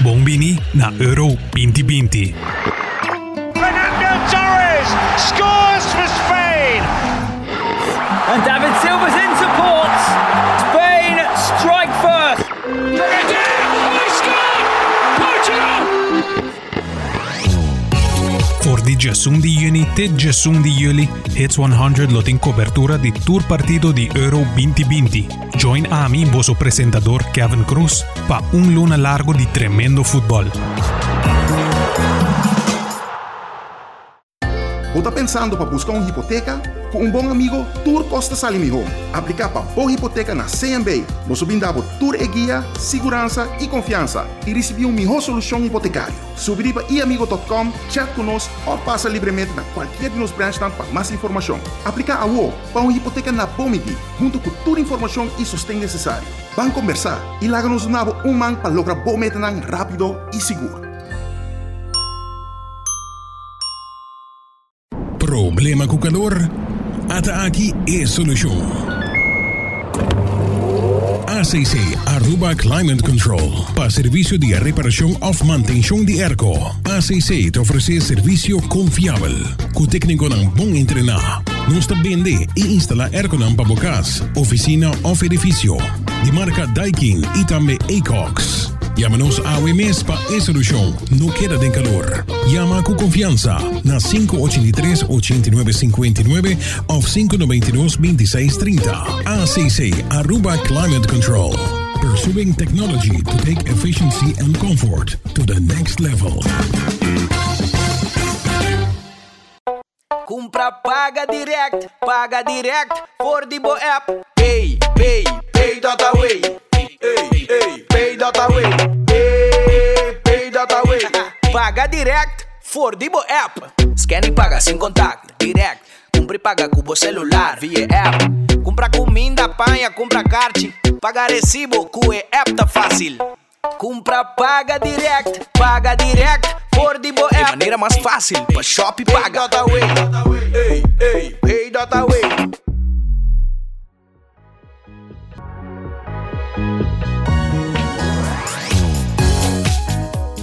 Bombini na Euro 2020. Fernando Torres scores for Spain. And David Silva's Voor di 16 di juni tot 16 di juli, Hits 100 lot in cobertura di tour partido di Euro 2020. Join a mí, vosso presentador Kevin Cruz, pa un luna largo di tremendo fútbol. Ou tá pensando para buscar uma hipoteca? Com um bom amigo, Tour Costa Salimi Home. Aplicar para boa hipoteca na CMB. Nós brindamos Tour e guia, segurança e confiança. E receber uma melhor solução hipotecária. Subir para iamigo.com, chat conosco ou passa livremente na qualquer de nos branches para mais informação. Aplicar a UO para uma hipoteca na Bomigi, junto com toda informação e sustento necessário. Vamos conversar e lá nos nabo um man para lograr bom metanang rápido e seguro. Problema com calor? Ataaki is solution. ACC Aruba Climate Control para servicio de reparación of mantención de ERCO. ACC te ofrece servicio confiable, con técnico ng bom entrenar. Nos vende e instala ERCO para pabocas, oficina of edificio. De marca Daikin y también ACOX. Llámanos a OMS para esa solución. No queda de calor. Llama con confianza na 583-8959 o 592-2630. ACC Aruba Climate Control. Pursuing technology to take efficiency and comfort to the next level. Compra paga direct, paga direct voor die bo app. Pay, pay, pay dat away. Hey, hey, pay dat away. Hey, pay dat away. paga direct voor die bo app. Scan e paga sem contato, direct. Compra e paga com o celular via app. Compra comida, panha, compra kart. Paga recibo com app tá fácil. Compra, paga direct, paga direct voor die bo app. De maneira mais fácil, para shop paga. Pay that away. Hey, hey, pay that away.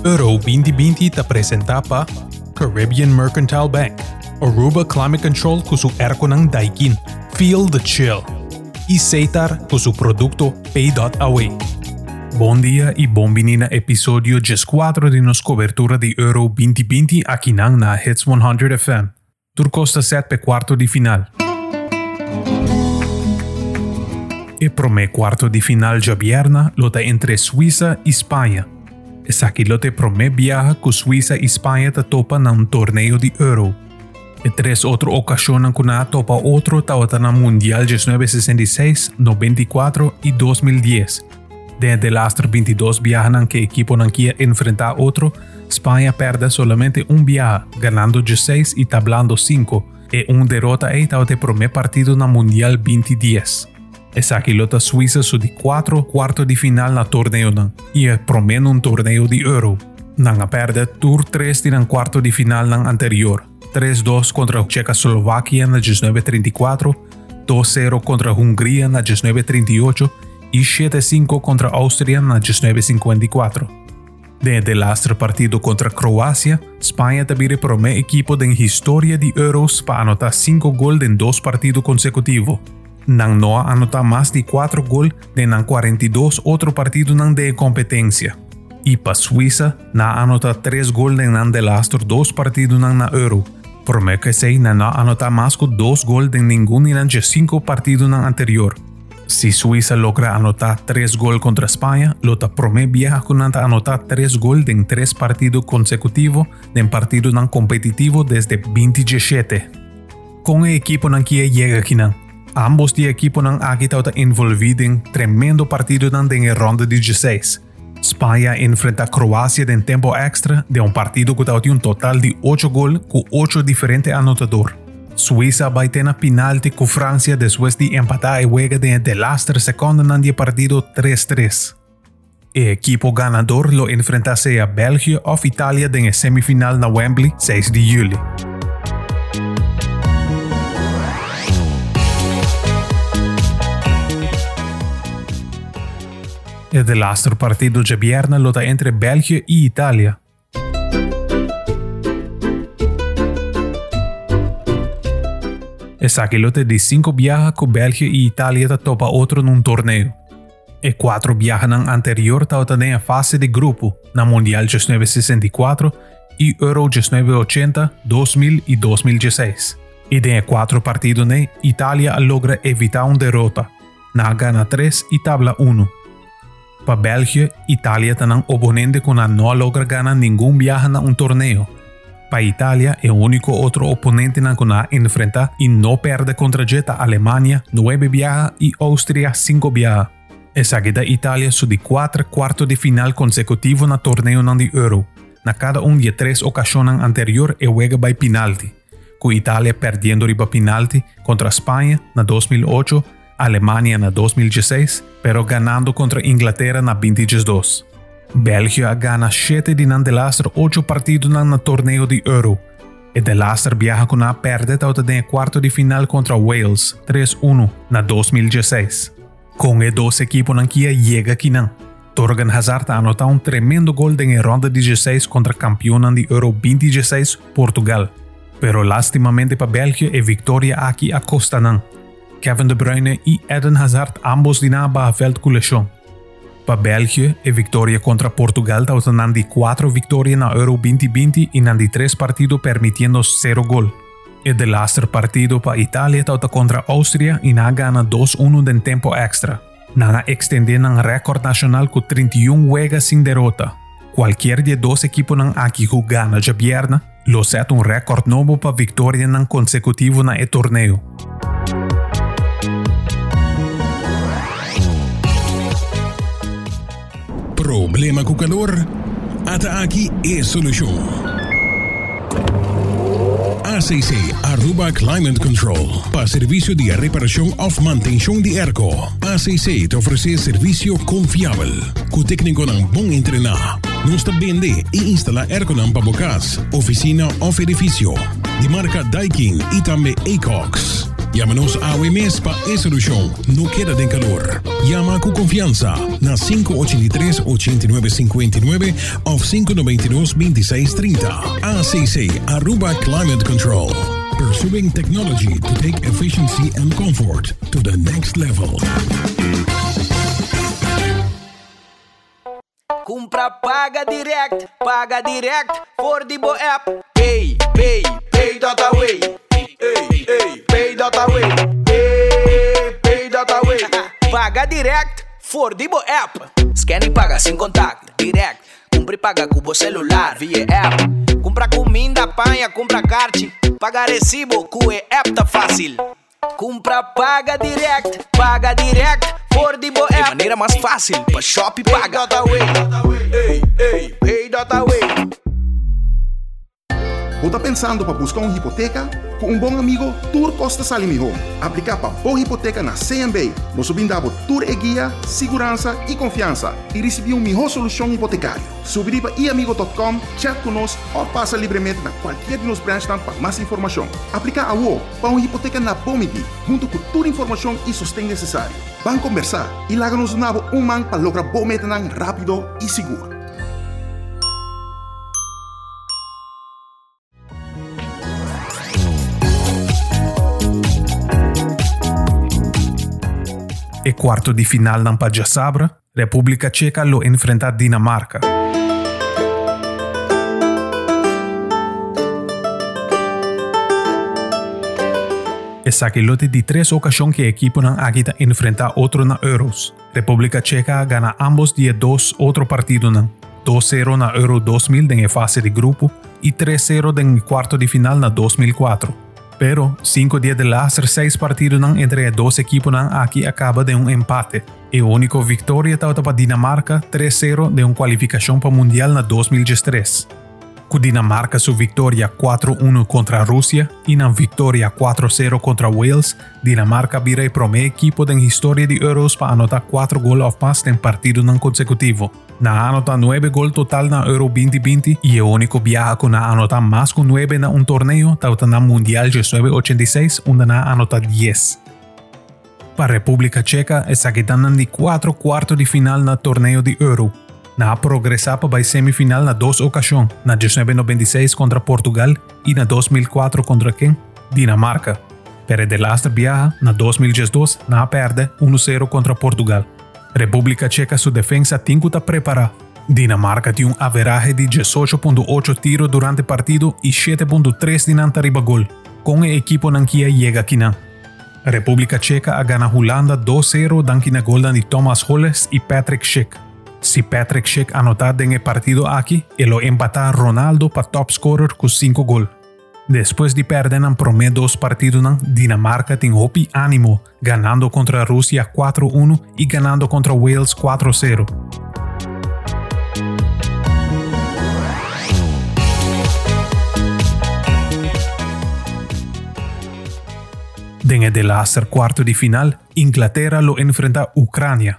Euro 2020 te presentapa Caribbean Mercantile Bank, Aruba Climate Control com su ng Daikin, Feel the Chill, e Seitar com su producto Pay.away. Bom dia e bom na episódio 14 de nos cobertura de Euro 2020 aqui nang na Hits 100 FM. Turcosta 7 pe quarto de final. E prome quarto de final já vierna lota entre Suíça e Espanha. Essa aqui lote prome viaja com Suíça e Espanha ta topa na um torneio de Euro. E três outras ocasiões com a topa outro tawata na Mundial 1966, 94 e 2010. Desde el Astro 22 viajan que equipo quiere enfrentar otro, España perde solamente un viaje, ganando 16 y tablando 5, e un derrota e de primer partido na Mundial 2010. Esa quilota Suiza su de 4 cuarto de final na torneo nan, e é promeno un torneo de Euro. Nan perde Tour 3 de quarto de final nan anterior, 3-2 contra Checoslovaquia na 1934, 2-0 contra Hungria na 1938 e 7-5 contra Áustria na 1954. Desde el astro partido contra Croácia, Espanha também promete equipo de história de Euros para anotar 5 gols em dois partidos consecutivos. Não no anotar mais de 4 gols de 42 outros partidos não de competência. E para Suíça, na anotar 3 gols de nan del astro dos partidos nan na Euro. Promete que sei na anotar mais que 2 gols de nenhum de 5 partidos nan anterior. Si Suiza logra anotar 3 gols contra España, Lota promete viaja con anotar 3 gols en 3 partidos consecutivos en partidos competitivos desde 2017. Con el equipo nan que llega aquí nan, ambos de equipo aquí estado envolvido en tremendo partido el ronda 16. España enfrenta a Croacia en tiempo extra de un partido que tiene un total de 8 gols con 8 diferentes anotadores. Suíça vai ter na penalti com França depois de empatar e juega de delastre segundo no partido 3-3. El equipo ganador lo enfrentase a Bélgica ou Itália en semifinal na Wembley 6 de julho. E de laatste partido de viernes lota entre België e Itália. Essa lote de cinco viaja com België e Itália ta topa outro num torneio. E quatro viaja na anterior ta também a fase de grupo na Mundial 1964 e Euro 1980, 2000 e 2016. E de quatro partidos ne, Itália logra evitar uma derrota. Na gana 3 e tabla 1. Para Bélgica, Itália tem um oponente que não logra ganhar nenhum viaje na um torneio. Para Itália, o único outro oponente que enfrenta e não perde contra a Alemanha 9 viajes e Áustria 5 viajes. Essa da Itália su de quatro quartos de final consecutivo na torneio de Euro. Na cada um de três ocasiões anterior e juega by penalti, com Itália perdendo riba penalti contra Espanha na 2008, Alemanha na 2016, pero ganhando contra Inglaterra na 2022. Bélgica gana 7 de de laster 8 partidos na torneio de Euro. E de laster viaja com a perde tot de quarto de final contra Wales 3-1 na 2016. Com e dois equipos na que chega aqui não. Torgan Hazard anota um tremendo gol em ronda 16 contra campeão de Euro 2016 Portugal. Pero lastimamente para Bélgica e vitória aqui a costa não. Kevin De Bruyne e Eden Hazard ambos de na veld com lesão. Para Bélgica, a vitória contra Portugal está de 4 vitórias na Euro 2020 e na de 3 partidos permitindo 0 gol. E de laatste partido para Itália está contra Áustria e na gana 2-1 em tempo extra. Na extender um recorde nacional com 31 juegos sem derrota. Qualquer de dois equipos não aqui que gana de viernes, lo set um recorde novo para vitória não consecutivo na e torneio. Problema com calor? Ata aqui é solução. ACC Aruba Climate Control. Para serviço de reparação ou manutenção de airco. ACC te oferece serviço confiável. Com técnico bom treinar. Nós também vende e instala airco para bocas, oficina ou edifício. De marca Daikin e também Acox. Llámanos a OMS para esa solución. No queda de calor. Llama con confianza na 583-8959 o 592-2630. ACC Aruba Climate Control. Pursuing technology to take efficiency and comfort to the next level. Compra, paga direct, paga direct die bo app. Pay, pay, pay dat away. Hey, ei, ei, peidota. Paga direct, for Dibo app. Scan e paga sem contato, Direct, Compre e paga com o celular, via app. Compra comida, apanha, compra carte. Paga recibo, com app tá fácil. Compra, paga direct, paga direct for Dibo app. É maneira mais fácil, pra shop paga. Ei, ei. Ou tá pensando para buscar uma hipoteca? Com um bom amigo, Tour Costa Salimi Home. Aplicar para boa hipoteca na CMB. Nós brindamos Tour e guia, segurança e confiança. E receber uma melhor solução hipotecária. Subir para iamigo.com, chat conosco ou passa livremente na qualquer de nos branches para mais informação. Aplicar a UO para uma hipoteca na Bomigi, junto com toda informação e sustento necessário. Vamos conversar e nos nabo um man para lograr bom metanang rápido e seguro. E quarto di final ng Padjasabra, República Checa lo enfrenta Dinamarca. E saquilote di tres ocasiones que equipo ng Águita enfrenta otro na Euros. República Checa gana ambos de dos otro partido ng 2-0 na Euro 2000 en fase de grupo y 3-0 en cuarto de final na 2004. Pero cinco días de las seis partidos entre dos equipos aquí acaba de un empate. E a única vitória estava para Dinamarca 3-0 de uma qualificação para o Mundial na 2003. Com Dinamarca sua vitória 4-1 contra a Rússia e na vitória 4-0 contra Wales, Dinamarca vira o primeiro equipo da história de Euros para anotar 4 gols ou mais em partido não consecutivo. Na anota 9 gol total na Euro 2020 e o único viaje na anota mais com 9 na um torneio, está na Mundial 1986, onde na anota 10. Para República Checa, está quitando de quatro quartos de final na torneio de Euro. Na progressar para semifinal na duas ocasiões, na 1996 contra Portugal e na 2004 contra quem? Dinamarca. Pero de last viaja na 2012 na perde 1-0 contra Portugal. República Checa sua defesa tinha que preparar. Dinamarca tinha um average de 18.8 tiros durante partido e 7.3 dinante arriba gol, com o equipo chega aqui não. República Checa a gana Holanda 2-0 danke na gol de Thomas Holles e Patrick Schick. Se Patrick Schick anotar em partido aqui, ele empatar Ronaldo para top scorer com 5 gols. Depois de perder em promedio dos partidos, Dinamarca tem hopi ânimo, ganhando contra a Rússia 4-1 e ganhando contra Wales 4-0. En el laster cuarto de final, Inglaterra lo enfrenta a Ucrania.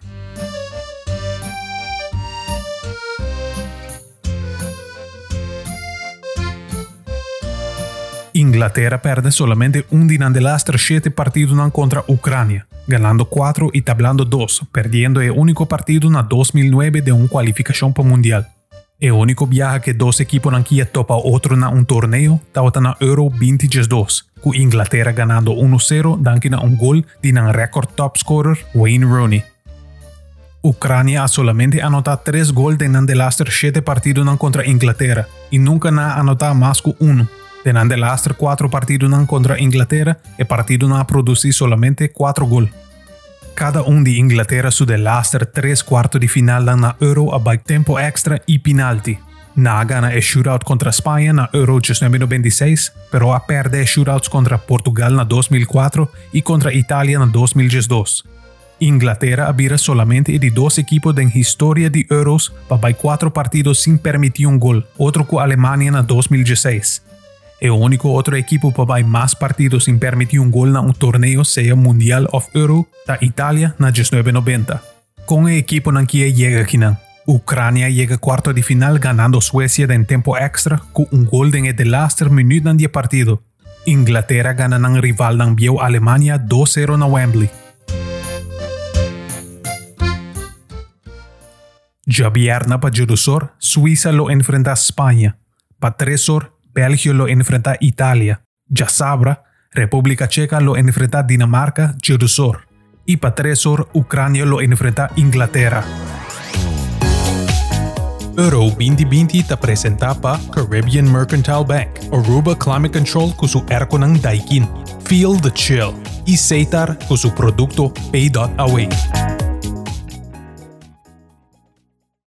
Inglaterra perde solamente un día de laster 7 partidos contra Ucrania, ganando 4 y tablando 2, perdiendo el único partido en 2009 de una cualificación para Mundial. El único viaje que dos equipos han topa otro en un torneo estaba en Euro 2022, con Inglaterra ganando 1-0 danke a un gol de un récord top scorer Wayne Rooney. Ucrania ha solamente anotado 3 goles de el laster 7 partidos contra Inglaterra y nunca ha anotado más que uno. De el laster 4 partidos contra Inglaterra, el partido ha producido solamente 4 goles. Cada um de Inglaterra su de laster tres quartos de final na Euro a bij tempo extra e penalti. Na gana e shootout contra Espanha na Euro 1996, pero a perde shootouts contra Portugal na 2004 e contra Itália na 2012. Inglaterra habira solamente de dos equipos en historia de Euros para quatro partidos sin permitir un gol, otro con Alemania na 2016. El único otro equipo para más partidos sin permitir un gol en un torneo sea Mundial of Euro da Italia na 1990. Con el equipo en que llega aquí Ucrania llega cuarto de final ganando Suecia en tiempo extra con un gol en el laster minuto de partido. Inglaterra gana en rival en Alemania 2-0 en Wembley. Ya viernes para Judusor, Suiza lo enfrenta a España. Para Tresor, Belgio lo enfrenta Italia. Ya sabra, República Checa lo enfrenta Dinamarca, Jerusalén. Y para Tresor, Ucrania lo enfrenta Inglaterra. Euro 2020 está presentado para Caribbean Mercantile Bank, Aruba Climate Control con su Erconan Daikin, Feel the Chill y Seitar con su producto Pay.away.